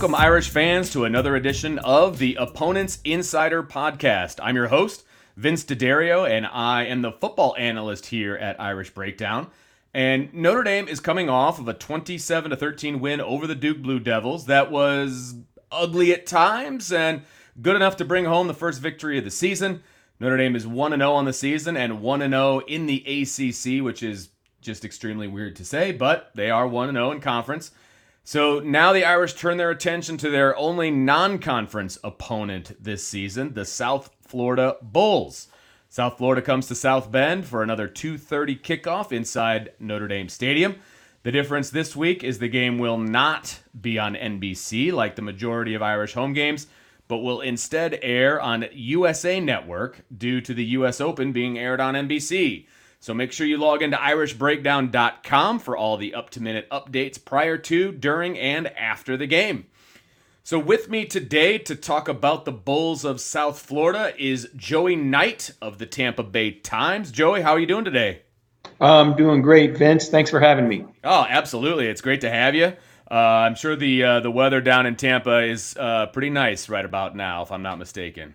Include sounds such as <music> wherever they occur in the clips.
Welcome, Irish fans, to another edition of the Opponents Insider Podcast. I'm your host, Vince DeDario, and I am the football analyst here at Irish Breakdown. And Notre Dame is coming off of a 27 13 win over the Duke Blue Devils that was ugly at times and good enough to bring home the first victory of the season. Notre Dame is 1 0 on the season and 1 0 in the ACC, which is just extremely weird to say, but they are 1 0 in conference. So now the Irish turn their attention to their only non conference opponent this season, the South Florida Bulls. South Florida comes to South Bend for another 2:30 kickoff inside Notre Dame Stadium. The difference this week is the game will not be on NBC like the majority of Irish home games, but will instead air on USA Network due to the US Open being aired on NBC. So make sure you log into irishbreakdown.com for all the up to minute updates prior to, during, and after the game. So, with me today to talk about the Bulls of South Florida is Joey Knight of the Tampa Bay Times. Joey, how are you doing today? I'm doing great, Vince. Thanks for having me. Oh, absolutely. It's great to have you. Uh, I'm sure the uh, the weather down in Tampa is uh, pretty nice right about now, if I'm not mistaken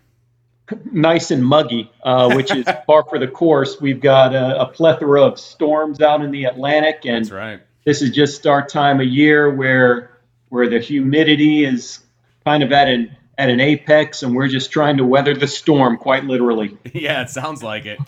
nice and muggy, uh, which is <laughs> par for the course. We've got a, a, plethora of storms out in the Atlantic, and right. this is just our time of year where where the humidity is kind of at an at an apex, and we're just trying to weather the storm, quite literally. <laughs> yeah, it sounds like it.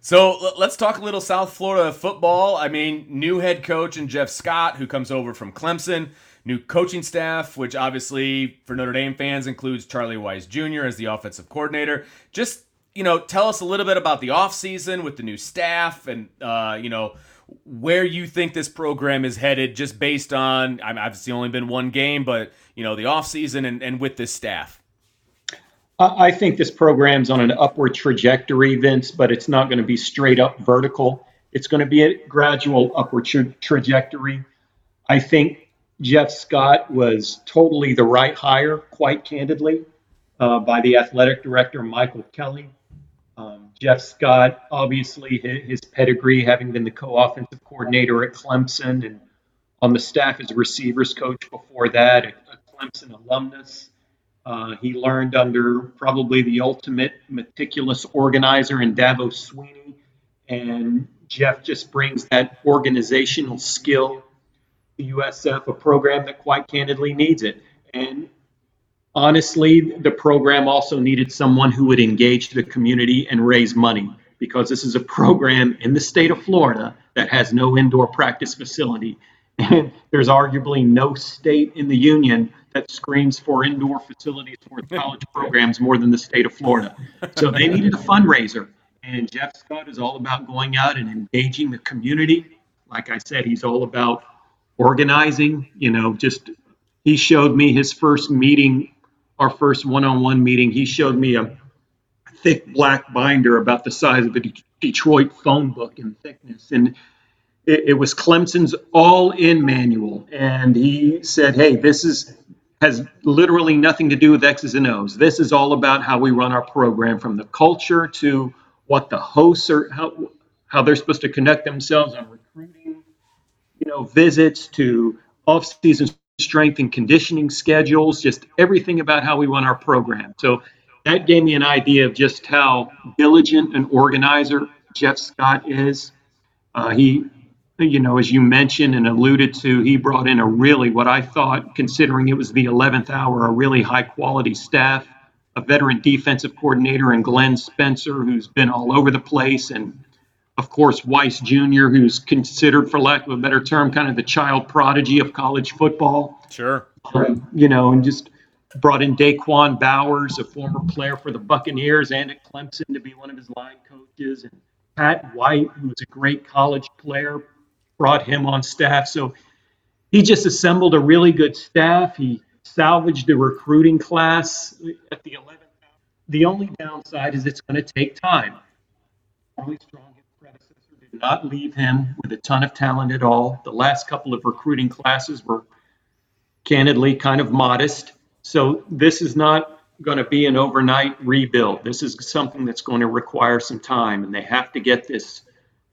So let's talk a little South Florida football. I mean, new head coach and Jeff Scott, who comes over from Clemson new coaching staff, which obviously for Notre Dame fans includes Charlie Weis Jr. as the offensive coordinator. Just you know, tell us a little bit about the offseason with the new staff and uh, you know where you think this program is headed, just based on I've obviously only been one game, but you know the offseason and, and with this staff. I think this program's on an upward trajectory, Vince, but it's not going to be straight up vertical. It's going to be a gradual upward tra- trajectory. I think Jeff Scott was totally the right hire, quite candidly, uh, by the athletic director, Michael Kelly. Um, Jeff Scott, obviously, his, his, pedigree, having been the co offensive coordinator at Clemson and on the staff as a receivers coach before that, a, a Clemson alumnus. Uh, he learned under probably the ultimate meticulous organizer in Dabo Swinney. And Jeff just brings that organizational skill the USF a program that quite candidly needs it. And honestly, the program also needed someone who would engage the community and raise money because this is a program in the state of Florida that has no indoor practice facility. And there's arguably no state in the union that screams for indoor facilities for college programs more than the state of Florida. So they needed a fundraiser. And Jeff Scott is all about going out and engaging the community. Like I said, he's all about organizing. You know, just he showed me his first meeting, our first one-on-one meeting. He showed me a thick black binder about the size of a Detroit phone book in thickness, and it, it was Clemson's all-in manual. And he said, "Hey, this is." Has literally nothing to do with X's and O's. This is all about how we run our program, from the culture to what the hosts are, how how they're supposed to conduct themselves on you know, visits to off-season strength and conditioning schedules, just everything about how we run our program. So that gave me an idea of just how diligent an organizer Jeff Scott is. Uh, he, you know, as you mentioned and alluded to, he brought in a really, what I thought, considering it was the 11th hour, a really high quality staff, a veteran defensive coordinator, and Glenn Spencer, who's been all over the place and of course, Weis Jr., who's considered, for lack of a better term, kind of the child prodigy of college football. Sure. Um, you know, and just brought in Da'Quan Bowers, a former player for the Buccaneers and at Clemson, to be one of his line coaches. And Pat White, who was a great college player, brought him on staff. So he just assembled a really good staff. He salvaged the recruiting class at the 11th. The only downside is it's going to take time. Really strong not leave him with a ton of talent at all. The last couple of recruiting classes were candidly kind of modest. So this is not going to be an overnight rebuild. This is something that's going to require some time, and they have to get this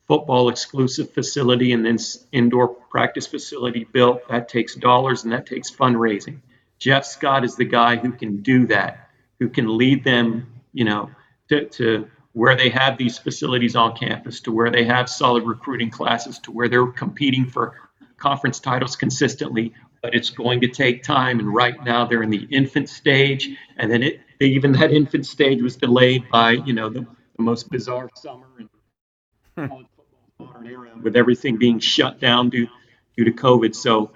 football exclusive facility and then indoor practice facility built. That takes dollars and that takes fundraising. Jeff Scott is the guy who can do that, who can lead them, you know, to, to where they have these facilities on campus, to where they have solid recruiting classes, to where they're competing for conference titles consistently. But it's going to take time, and right now they're in the infant stage, and then it even that infant stage was delayed by you know the, the most bizarre summer in hmm. college football modern era, with everything being shut down due due to COVID. So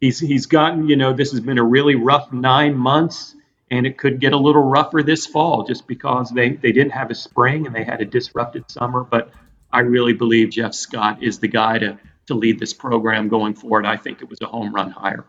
he's he's gotten you know this has been a really rough nine months and it could get a little rougher this fall just because they, they didn't have a spring and they had a disrupted summer. But I really believe Jeff Scott is the guy to, to lead this program going forward. I think it was a home run hire.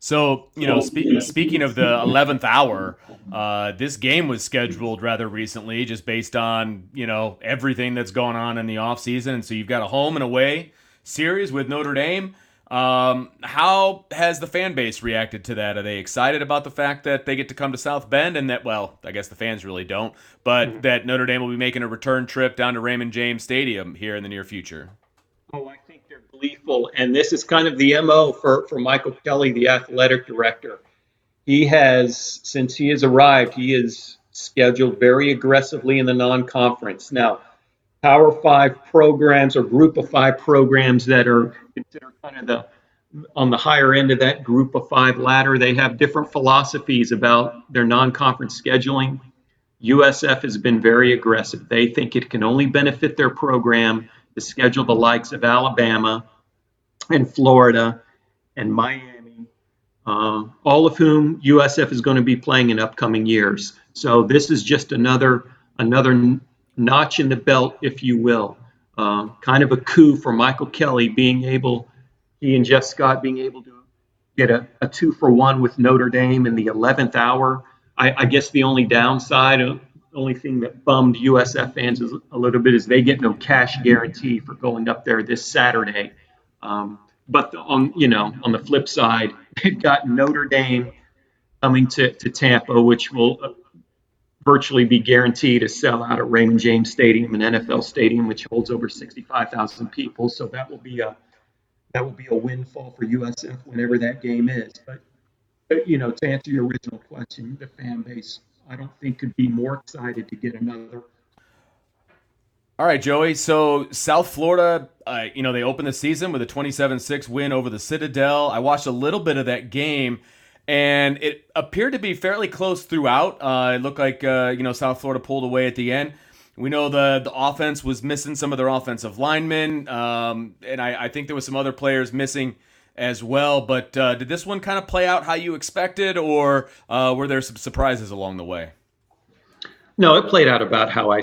So, you know, spe- speaking of the 11th hour, uh, this game was scheduled rather recently just based on, you know, everything that's going on in the offseason. And so you've got a home and away series with Notre Dame. Um, how has the fan base reacted to that? Are they excited about the fact that they get to come to South Bend and that, well, I guess the fans really don't, but mm-hmm. that Notre Dame will be making a return trip down to Raymond James Stadium here in the near future? Oh, I think they're gleeful. And this is kind of the MO for, for Michael Kelly, the athletic director. He has, since he has arrived, he is scheduled very aggressively in the non conference. Now, Power Five programs or Group of Five programs that are considered kind of the on the higher end of that Group of Five ladder. They have different philosophies about their non-conference scheduling. USF has been very aggressive. They think it can only benefit their program to schedule the likes of Alabama and Florida and Miami, uh, all of whom USF is going to be playing in upcoming years. So this is just another another notch in the belt, if you will. Uh, kind of a coup for Michael Kelly being able, he and Jeff Scott being able to get a, a two for one with Notre Dame in the 11th hour. I, I guess the only downside, uh, only thing that bummed USF fans a little bit is they get no cash guarantee for going up there this Saturday. Um, but the, on you know on the flip side, <laughs> they've got Notre Dame coming to, to Tampa, which will virtually be guaranteed to sell out at Raymond James Stadium, an NFL stadium which holds over 65,000 people. So that will be a that will be a windfall for USF whenever that game is. But, but you know, to answer your original question, the fan base I don't think could be more excited to get another. All right, Joey. So South Florida, uh, you know, they opened the season with a 27-6 win over the Citadel. I watched a little bit of that game and it appeared to be fairly close throughout. Uh, it looked like uh, you know South Florida pulled away at the end. We know the the offense was missing some of their offensive linemen, um, and I, I, think there was some other players missing as well. But uh, did this one kind of play out how you expected, or uh, were there some surprises along the way? No, it played out about how I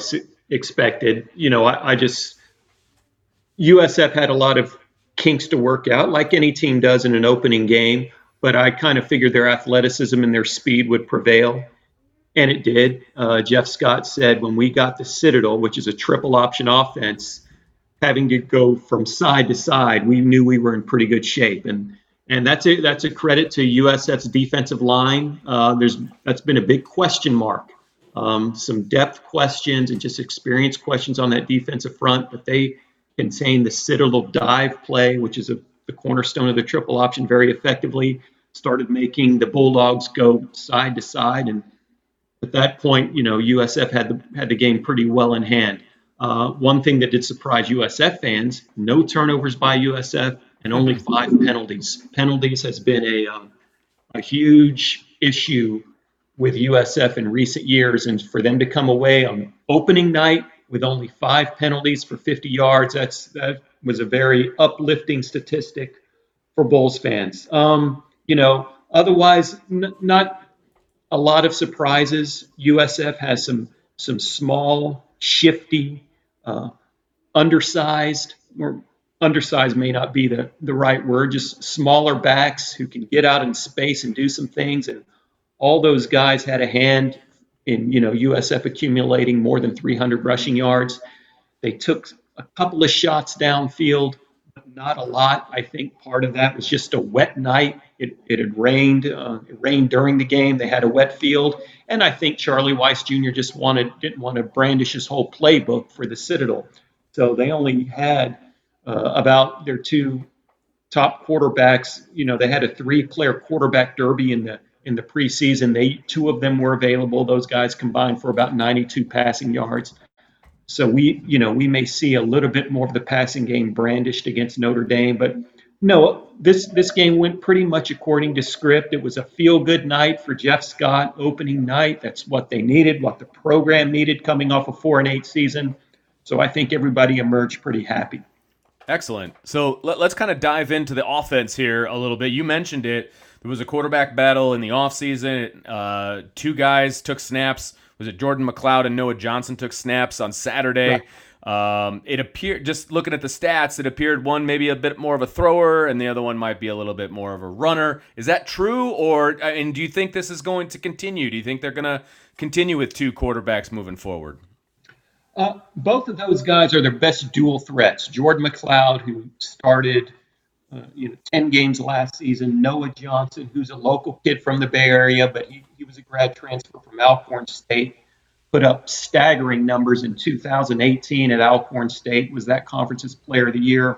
expected. You know, I, I just USF had a lot of kinks to work out, like any team does in an opening game but I kind of figured their athleticism and their speed would prevail. And it did. Uh, Jeff Scott said when we got the Citadel, which is a triple option offense, having to go from side to side, we knew we were in pretty good shape. And and that's a that's a credit to USF's defensive line. Uh, there's that's been a big question mark. Um, some depth questions and just experience questions on that defensive front, but they contain the Citadel dive play, which is a, the cornerstone of the triple option, very effectively started making the Bulldogs go side to side, and at that point, you know, USF had the had the game pretty well in hand. Uh, one thing that did surprise USF fans: no turnovers by USF and only five penalties. Penalties has been a um, a huge issue with USF in recent years, and for them to come away on opening night with only five penalties for 50 yards, that's that was a very uplifting statistic for Bulls fans. Um, you know, otherwise, n- not a lot of surprises. USF has some some small, shifty, uh, undersized, or undersized may not be the, the right word, just smaller backs who can get out in space and do some things. And all those guys had a hand in, you know, USF accumulating more than 300 rushing yards. They took a couple of shots downfield, but not a lot. I think part of that was just a wet night it, it had rained. Uh, it rained during the game. They had a wet field, and I think Charlie Weis Jr. just wanted didn't want to brandish his whole playbook for the Citadel. So they only had uh, about their two top quarterbacks. You know, they had a three-player quarterback derby in the in the preseason. They two of them were available. Those guys combined for about 92 passing yards. So we, you know, we may see a little bit more of the passing game brandished against Notre Dame, but no, this this game went pretty much according to script. It was a feel good night for Jeff Scott opening night. That's what they needed, what the program needed coming off a four and eight season. So I think everybody emerged pretty happy. Excellent. So let, us kind of dive into the offense here a little bit. You mentioned it. There was a quarterback battle in the offseason. Uh, two guys took snaps. Was it Jordan McCloud and Noah Johnson took snaps on Saturday? Right. Um, it appeared, just looking at the stats, it appeared one maybe a bit more of a thrower and the other one might be a little bit more of a runner. Is that true? Or, uh, and do you think this is going to continue? Do you think they're going to continue with two quarterbacks moving forward? Uh, both of those guys are their best dual threats. Jordan McCloud, who started uh, you know 10 games last season. Noah Johnson, who's a local kid from the Bay Area, but he, he was a grad transfer from Alcorn State put up staggering numbers in 2018 at Alcorn State, was that conference's player of the year.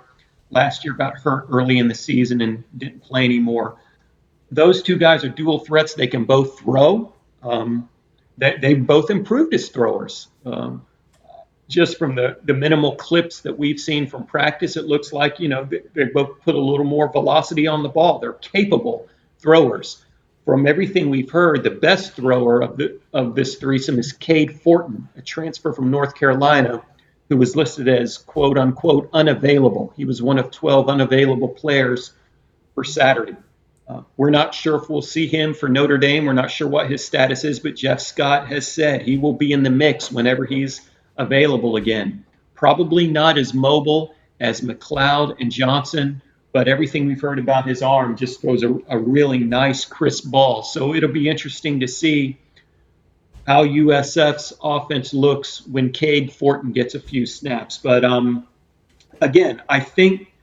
Last year got hurt early in the season and didn't play anymore. Those two guys are dual threats. They can both throw. Um, they, they both improved as throwers. Um, just from the, the minimal clips that we've seen from practice, it looks like, you know, they, they both put a little more velocity on the ball. They're capable throwers from everything we've heard, the best thrower of, the, of this threesome is Cade Fortin, a transfer from North Carolina, who was listed as quote unquote unavailable. He was one of 12 unavailable players for Saturday. Uh, we're not sure if we'll see him for Notre Dame. We're not sure what his status is, but Jeff Scott has said he will be in the mix whenever he's available again. Probably not as mobile as McCloud and Johnson, but everything we've heard about his arm just throws a, a really nice, crisp ball. So it'll be interesting to see how USF's offense looks when Cade Fortin gets a few snaps. But um, again, I think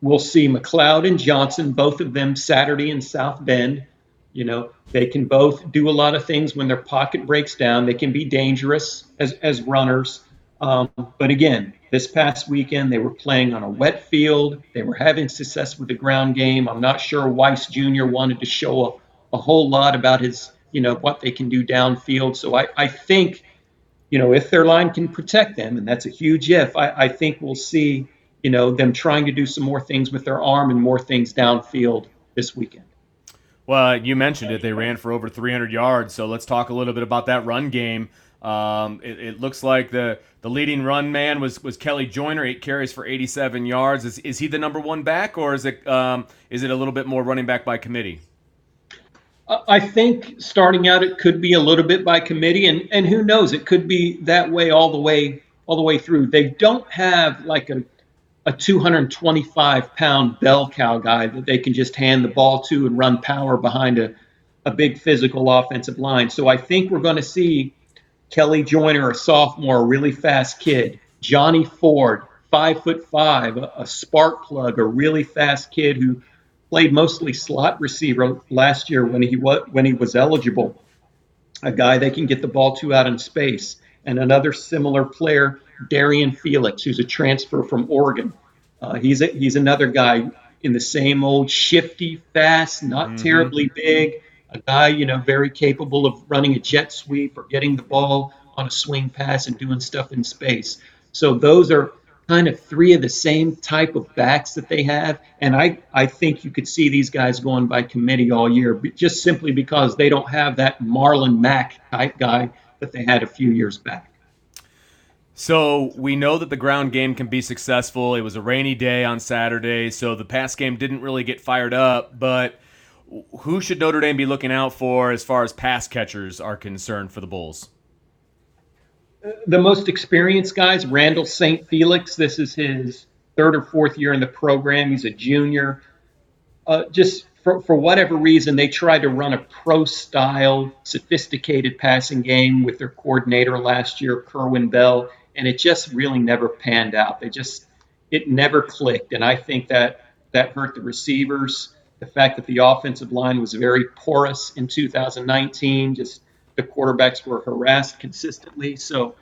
we'll see McCloud and Johnson, both of them Saturday in South Bend. You know, they can both do a lot of things when their pocket breaks down. They can be dangerous as, as runners. Um, but again, this past weekend, they were playing on a wet field. They were having success with the ground game. I'm not sure Weis Jr. wanted to show a, a whole lot about his, you know, what they can do downfield. So I, I think, you know, if their line can protect them, and that's a huge if, I, I think we'll see, you know, them trying to do some more things with their arm and more things downfield this weekend. Well, you mentioned it. They ran for over 300 yards. So let's talk a little bit about that run game. Um, it, it, looks like the, the leading run man was, was Kelley Joiner, eight carries for 87 yards. Is, is he the number one back, or is it um, is it a little bit more running back by committee? I think starting out it could be a little bit by committee, and, and who knows, it could be that way all the way all the way through. They don't have like a a 225 pound bell cow guy that they can just hand the ball to and run power behind a, a big physical offensive line. So I think we're going to see Kelley Joiner, a sophomore, a really fast kid. Johnny Ford, five foot five, a, spark plug, a really fast kid who played mostly slot receiver last year when he was when he was eligible. A guy they can get the ball to out in space. And another similar player, Darian Felix, who's a transfer from Oregon. Uh, he's a, he's another guy in the same old shifty, fast, not mm-hmm. terribly big, a guy, you know, very capable of running a jet sweep or getting the ball on a swing pass and doing stuff in space. So those are kind of three of the same type of backs that they have. And I, I think you could see these guys going by committee all year, just simply because they don't have that Marlon Mack type guy that they had a few years back. So we know that the ground game can be successful. It was a rainy day on Saturday, so the pass game didn't really get fired up, but who should Notre Dame be looking out for as far as pass catchers are concerned for the Bulls? The most experienced guys, Randall St. Felix. This is his third or fourth year in the program. He's a junior. Uh, just for, for whatever reason, they tried to run a pro style, sophisticated passing game with their coordinator last year, Kerwin Bell, and it just really never panned out. They just, it never clicked. And I think that that hurt the receivers the fact that the offensive line was very porous in 2019, just the quarterbacks were harassed consistently. So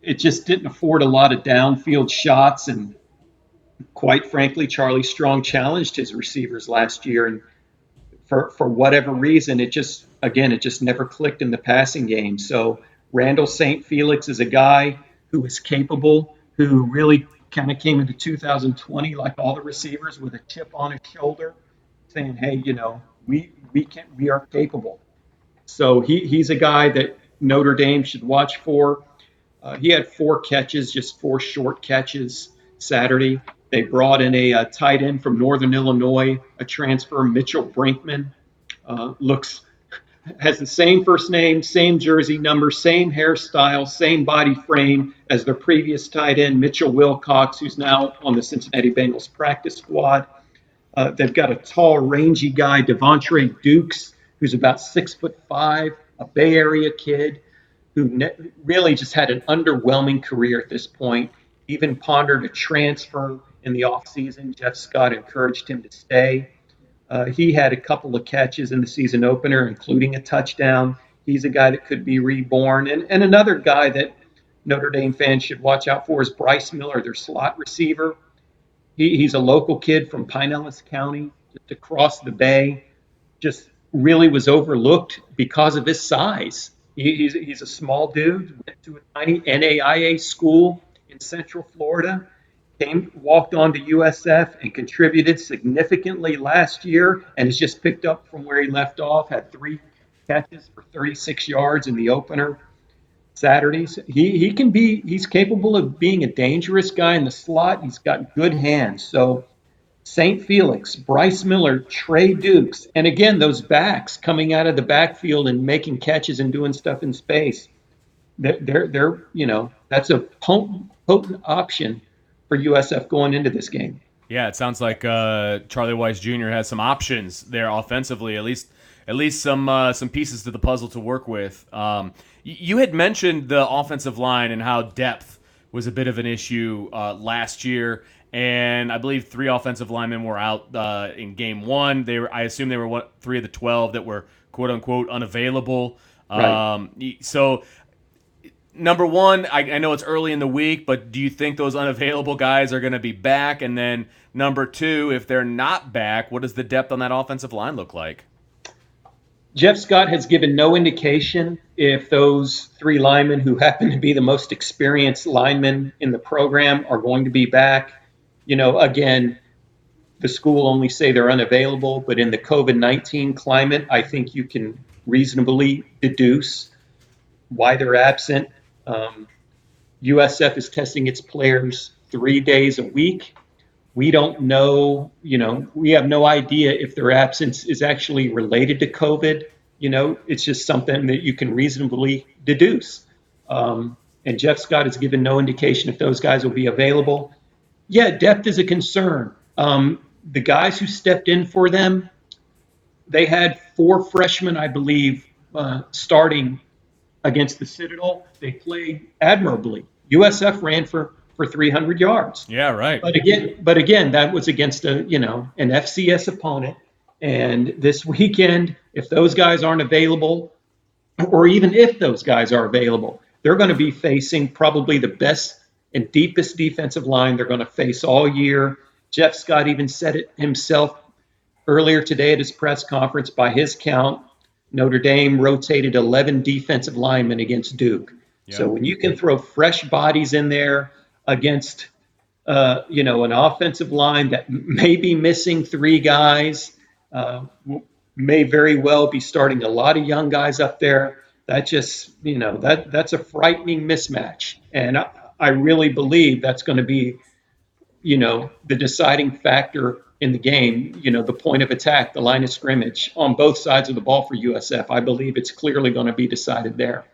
it just didn't afford a lot of downfield shots. And quite frankly, Charlie Strong challenged his receivers last year, and for for whatever reason, it just again it just never clicked in the passing game. So Randall St. Felix is a guy who is capable, who really kind of came into 2020 like all the receivers with a chip on his shoulder, saying, "Hey, you know, we we can we are capable." So he, he's a guy that Notre Dame should watch for. Uh, he had four catches, just four short catches Saturday. They brought in a, a tight end from Northern Illinois, a transfer, Mitchell Brinkman. Uh, looks <laughs> has the same first name, same jersey number, same hairstyle, same body frame as their previous tight end, Mitchell Wilcox, who's now on the Cincinnati Bengals practice squad. Uh, they've got a tall, rangy guy, Devontre Dukes, who's about six foot five, a Bay Area kid who ne- really just had an underwhelming career at this point. Even pondered a transfer in the offseason. Jeff Scott encouraged him to stay. Uh, he had a couple of catches in the season opener, including a touchdown. He's a guy that could be reborn. And, and another guy that Notre Dame fans should watch out for is Bryce Miller, their slot receiver. He, he's a local kid from Pinellas County, just across the bay. Just really was overlooked because of his size. He, he's, he's a small dude, went to a tiny NAIA school in Central Florida came walked on to USF and contributed significantly last year and has just picked up from where he left off. Had three catches for 36 yards in the opener Saturdays. He he can be he's capable of being a dangerous guy in the slot. He's got good hands. So St. Felix, Bryce Miller, Trey Dukes, and again those backs coming out of the backfield and making catches and doing stuff in space. They're they're, they're you know that's a potent, potent option for USF going into this game. Yeah, it sounds like uh, Charlie Weis Jr. has some options there offensively, at least at least some uh, some pieces to the puzzle to work with. Um, you had mentioned the offensive line and how depth was a bit of an issue uh, last year, and I believe three offensive linemen were out uh, in game one. They were, I assume, they were what three of the twelve that were quote unquote unavailable. Right. Um, so number one, I, I, know it's early in the week, but do you think those unavailable guys are going to be back? And then number two, if they're not back, what does the depth on that offensive line look like? Jeff Scott has given no indication if those three linemen, who happen to be the most experienced linemen in the program, are going to be back. You know, again, the school only say they're unavailable, but in the COVID 19 climate, I think you can reasonably deduce why they're absent. Um, USF is testing its players three days a week. We don't know, you know, we have no idea if their absence is actually related to COVID. You know, it's just something that you can reasonably deduce. Um, and Jeff Scott has given no indication if those guys will be available. Yeah, depth is a concern. Um, the guys who stepped in for them, they had four freshmen, I believe, uh, starting against the Citadel. They played admirably. USF ran for for 300 yards. Yeah, right. But again, but again, that was against a you know an FCS opponent. And this weekend, if those guys aren't available, or even if those guys are available, they're going to be facing probably the best and deepest defensive line they're going to face all year. Jeff Scott even said it himself earlier today at his press conference. By his count, Notre Dame rotated 11 defensive linemen against Duke. Yep. So when you can throw fresh bodies in there against, uh, you know, an offensive line that may be missing three guys, uh, may very well be starting a lot of young guys up there. That just, you know, that that's a frightening mismatch, and I, I really believe that's going to be, you know, the deciding factor in the game, you know, the point of attack, the line of scrimmage on both sides of the ball for USF. I believe it's clearly going to be decided there.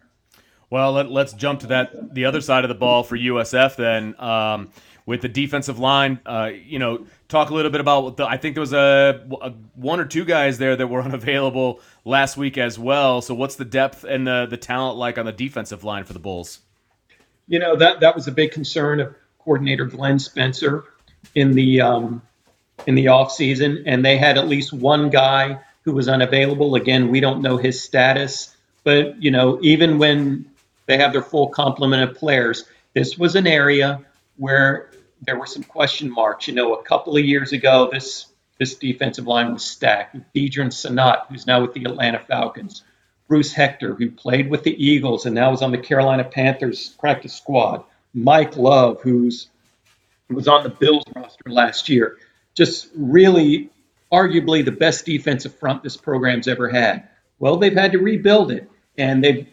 Well, let, us jump to that the other side of the ball for USF then. Um, with the defensive line, uh, you know, talk a little bit about the. I think there was a, a, one or two guys there that were <laughs> unavailable last week as well. So, what's the depth and the the talent like on the defensive line for the Bulls? You know that that was a big concern of coordinator Glenn Spencer in the um, in the offseason, and they had at least one guy who was unavailable. Again, we don't know his status, but you know, even when they have their full complement of players, this was an area where there were some question marks. You know, a couple of years ago, this this defensive line was stacked. Deadrin Senat, who's now with the Atlanta Falcons, Bruce Hector, who played with the Eagles and now is on the Carolina Panthers practice squad, Mike Love, who's was on the Bills roster last year. Just really, arguably the best defensive front this program's ever had. Well, they've had to rebuild it, and they've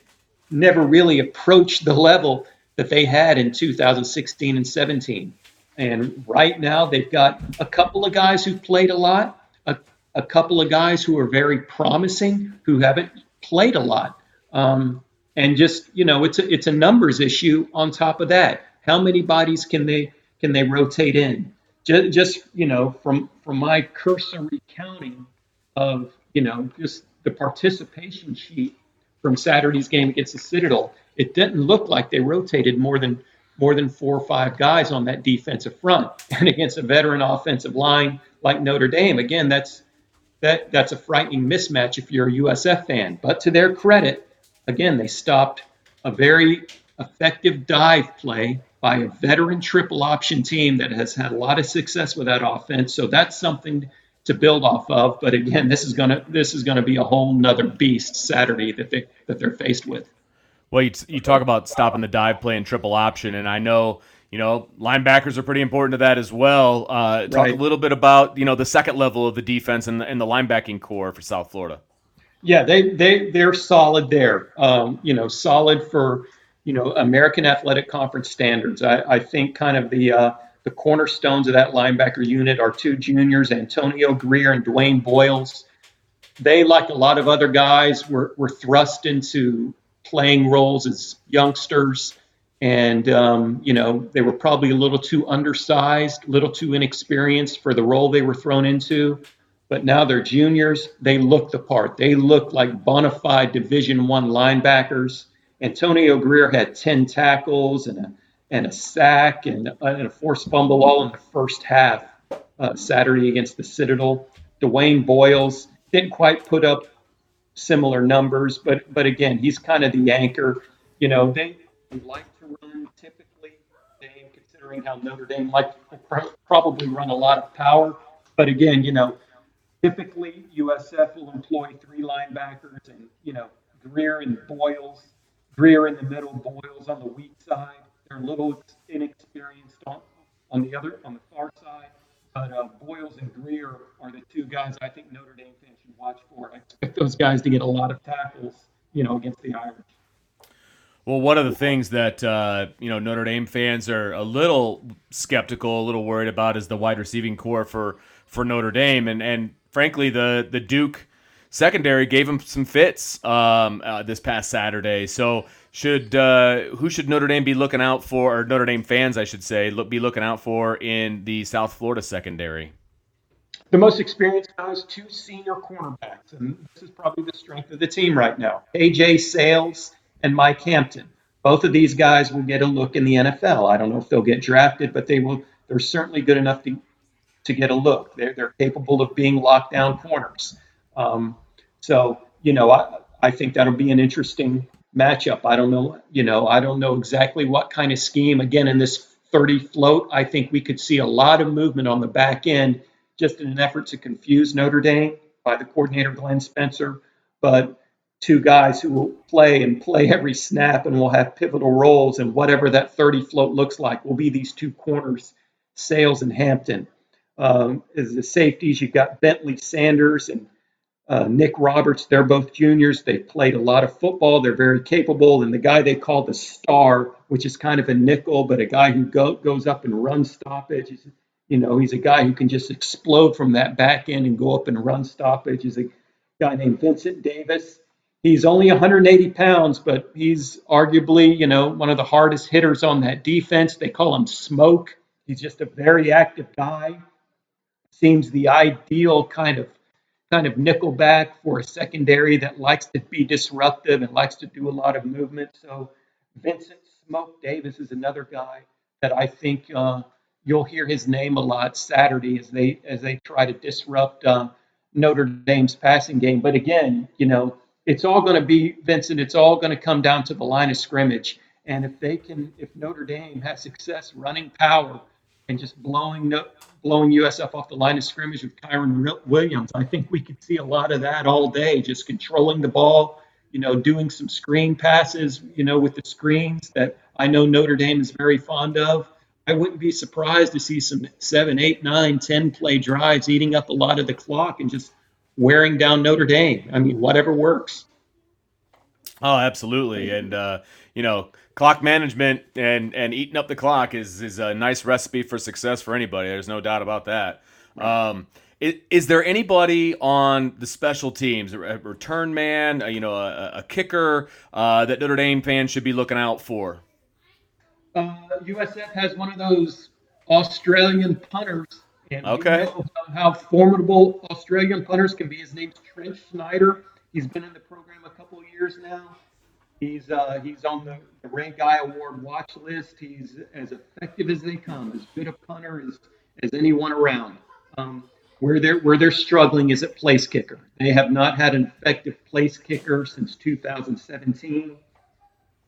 never really approached the level that they had in 2016 and 17. And right now, they've got a couple of guys who've played a lot, a, a couple of guys who are very promising who haven't played a lot. Um, and just you know, it's a, it's a numbers issue. On top of that, how many bodies can they can they rotate in? Just, just you know, from from my cursory counting of you know just the participation sheet from Saturday's game against the Citadel, it didn't look like they rotated more than more than four or five guys on that defensive front. <laughs> And against a veteran offensive line like Notre Dame, again, that's that that's a frightening mismatch if you're a USF fan. But to their credit, again, they stopped a very effective dive play by a veteran triple option team that has had a lot of success with that offense. So that's something to build off of. But again, this is gonna this is gonna be a whole nother beast Saturday that they that they're faced with. Well, you, you talk about stopping the dive play and triple option, and I know you know linebackers are pretty important to that as well. Uh, talk right. a little bit about you know the second level of the defense and the, and the linebacking corps for South Florida. Yeah, they they they're solid there. Um, you know, solid for you know American Athletic Conference standards. I, I think kind of the uh, the cornerstones of that linebacker unit are two juniors, Antonio Grier and Dwayne Boyles. They, like a lot of other guys, were, were thrust into playing roles as youngsters. And, um, you know, they were probably a little too undersized, a little too inexperienced for the role they were thrown into. But now they're juniors. They look the part. They look like bona fide Division One linebackers. Antonio Grier had 10 tackles and a and a sack and, and a forced fumble all in the first half uh, Saturday against the Citadel. Dwayne Boyles didn't quite put up similar numbers, but but again, he's kind of the anchor. You know, they like to run typically, they, considering how Notre Dame like probably run a lot of power. But again, you know, typically USF will employ three linebackers and you know Grier and Boyles, Grier in the middle, Boyles on the weak side they're a little inexperienced on, on the other on the far side, but uh, Boyles and Grier are the two guys I think Notre Dame fans should watch for. I expect those guys to get a lot of tackles, you know, against the Irish. Well, one of the things that uh, you know Notre Dame fans are a little skeptical, a little worried about is the wide receiving corps for for Notre Dame, and and frankly, the the Duke secondary gave him some fits um, uh, this past Saturday. So should uh, who should Notre Dame be looking out for, or Notre Dame fans, I should say, look, be looking out for in the South Florida secondary? The most experienced guys, two senior cornerbacks, and this is probably the strength of the team right now. AJ Sails and Mike Hampton. Both of these guys will get a look in the NFL. I don't know if they'll get drafted, but they will. They're certainly good enough to to get a look. They're they're capable of being lockdown corners. Um, so, you know, I, I think that'll be an interesting matchup. I don't know, you know, I don't know exactly what kind of scheme. Again, in this 30 float, I think we could see a lot of movement on the back end just in an effort to confuse Notre Dame by the coordinator, Glenn Spencer. But two guys who will play and play every snap and will have pivotal roles, and whatever that 30 float looks like will be these two corners, Sails and Hampton. Um, as the safeties, you've got Bentley Sanders and uh, Nick Roberts, they're both juniors. They've played a lot of football. They're very capable. And the guy they call the star, which is kind of a nickel, but a guy who go, goes up and run stoppages. You know, he's a guy who can just explode from that back end and go up and run stoppage. Is a guy named Vincent Davis. He's only 180 pounds, but he's arguably, you know, one of the hardest hitters on that defense. They call him Smoke. He's just a very active guy. Seems the ideal kind of kind of nickelback for a secondary that likes to be disruptive and likes to do a lot of movement. So Vincent Smoke Davis is another guy that I think uh, you'll hear his name a lot Saturday as they as they try to disrupt uh, Notre Dame's passing game. But again, you know, it's all going to be Vincent. It's all going to come down to the line of scrimmage. And if they can, if Notre Dame has success running power and just blowing blowing USF off the line of scrimmage with Kyren Williams. I think we could see a lot of that all day, just controlling the ball, you know, doing some screen passes, you know, with the screens that I know Notre Dame is very fond of. I wouldn't be surprised to see some seven, eight, nine, ten play drives eating up a lot of the clock and just wearing down Notre Dame. I mean, whatever works. Oh, absolutely, and uh, you know, clock management and and eating up the clock is is a nice recipe for success for anybody. There's no doubt about that. Um, is, is, there anybody on the special teams, a return man, you know, a, a kicker uh, that Notre Dame fans should be looking out for? Uh, USF has one of those Australian punters. And okay. how formidable Australian punters can be. His name's Trent Schneider. He's been in the program a couple of years now. He's uh, he's on the, the Ray Guy Award watch list. He's as effective as they come, as good a punter as, as anyone around. Um, where they're where they're struggling is at place kicker. They have not had an effective place kicker since 2017.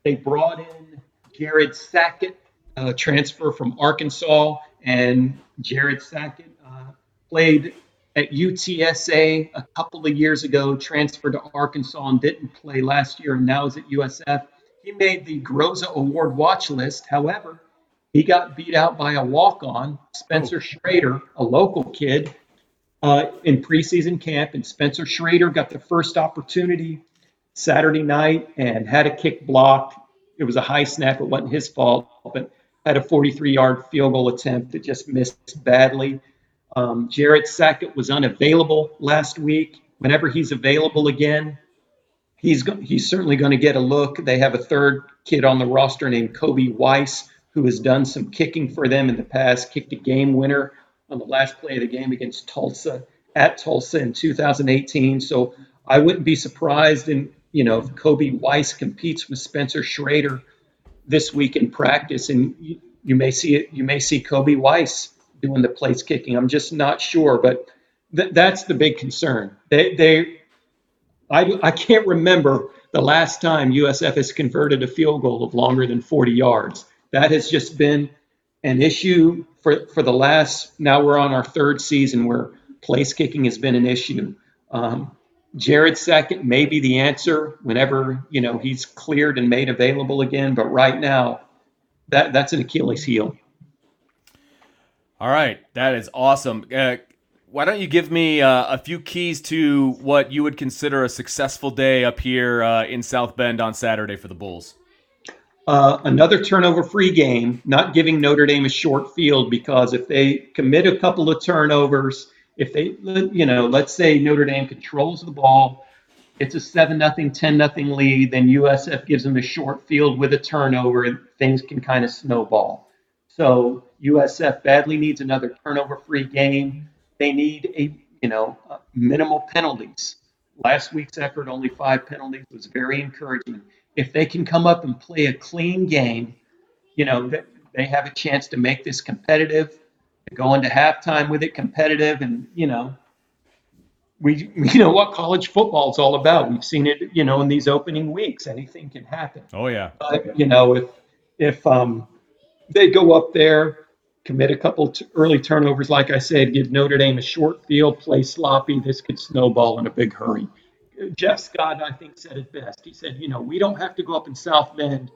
They brought in Jared Sackett, uh, transfer from Arkansas, and Jared Sackett uh, played at UTSA a couple of years ago, transferred to Arkansas and didn't play last year, and now is at USF. He made the Groza Award watch list. However, he got beat out by a walk-on, Spencer oh. Schrader, a local kid, uh, in preseason camp. And Spencer Schrader got the first opportunity Saturday night and had a kick blocked. It was a high snap. It wasn't his fault, but had a 43-yard field goal attempt that just missed badly. Um, Jared Sackett was unavailable last week. Whenever he's available again, he's go- he's certainly going to get a look. They have a third kid on the roster named Kobe Weiss, who has done some kicking for them in the past, kicked a game winner on the last play of the game against Tulsa at Tulsa in 2018. So I wouldn't be surprised in you know if Kobe Weiss competes with Spencer Schrader this week in practice, and you, you may see it. You may see Kobe Weiss doing the place kicking. I'm just not sure, but th- that's the big concern. They, they, I, I can't remember the last time USF has converted a field goal of longer than 40 yards. That has just been an issue for, for the last, now we're on our third season where place kicking has been an issue. Um, Jared Sackett may be the answer whenever, you know, he's cleared and made available again. But right now, that, that's an Achilles heel. All right, that is awesome. Uh, why don't you give me uh, a few keys to what you would consider a successful day up here uh, in South Bend on Saturday for the Bulls? Uh, another turnover-free game, not giving Notre Dame a short field because if they commit a couple of turnovers, if they, you know, let's say Notre Dame controls the ball, it's a seven nothing, ten nothing lead, then USF gives them a short field with a turnover, things can kind of snowball. So USF badly needs another turnover-free game. They need a you know uh, minimal penalties. Last week's effort, only five penalties, was very encouraging. If they can come up and play a clean game, you know they have a chance to make this competitive. Go into halftime with it competitive, and you know we you know what college football is all about. We've seen it, you know, in these opening weeks. Anything can happen. Oh yeah. But you know, if if um, they go up there, commit a couple t- early turnovers, like I said, give Notre Dame a short field, play sloppy. This could snowball in a big hurry. Jeff Scott, I think, said it best. He said, you know, we don't have to go up in South Bend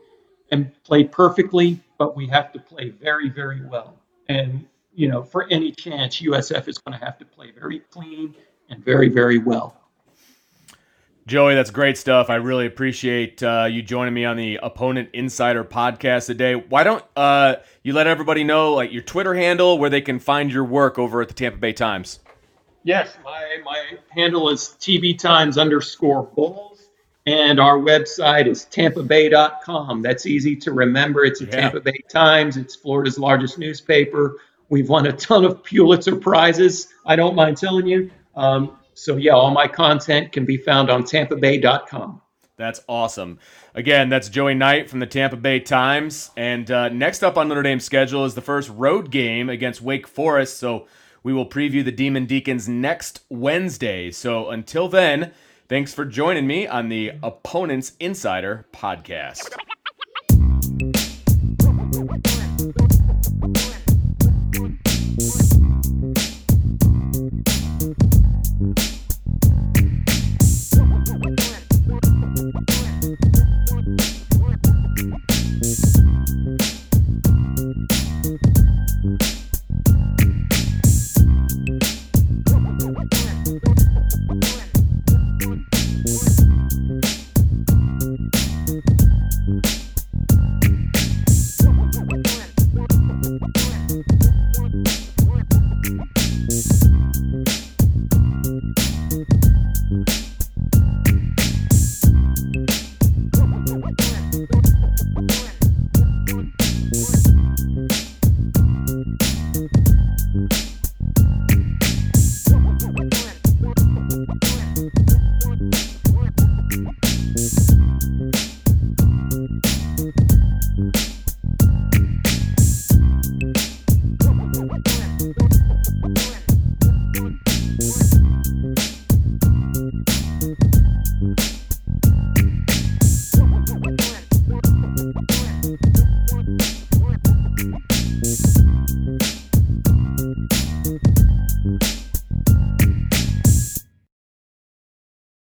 and play perfectly, but we have to play very, very well. And, you know, for any chance, USF is going to have to play very clean and very, very well. Joey, that's great stuff. I really appreciate uh, you joining me on the Opponent Insider podcast today. Why don't uh, you let everybody know like your Twitter handle where they can find your work over at the Tampa Bay Times? Yes, my, my handle is TV Times underscore Bulls, and our website is tampabay.com. That's easy to remember. It's a yeah. Tampa Bay Times. It's Florida's largest newspaper. We've won a ton of Pulitzer prizes. I don't mind telling you. Um, so yeah, all my content can be found on tampabay.com. That's awesome. Again, that's Joey Knight from the Tampa Bay Times. And uh, next up on Notre Dame's schedule is the first road game against Wake Forest. So we will preview the Demon Deacons next Wednesday. So until then, thanks for joining me on the Opponents Insider podcast.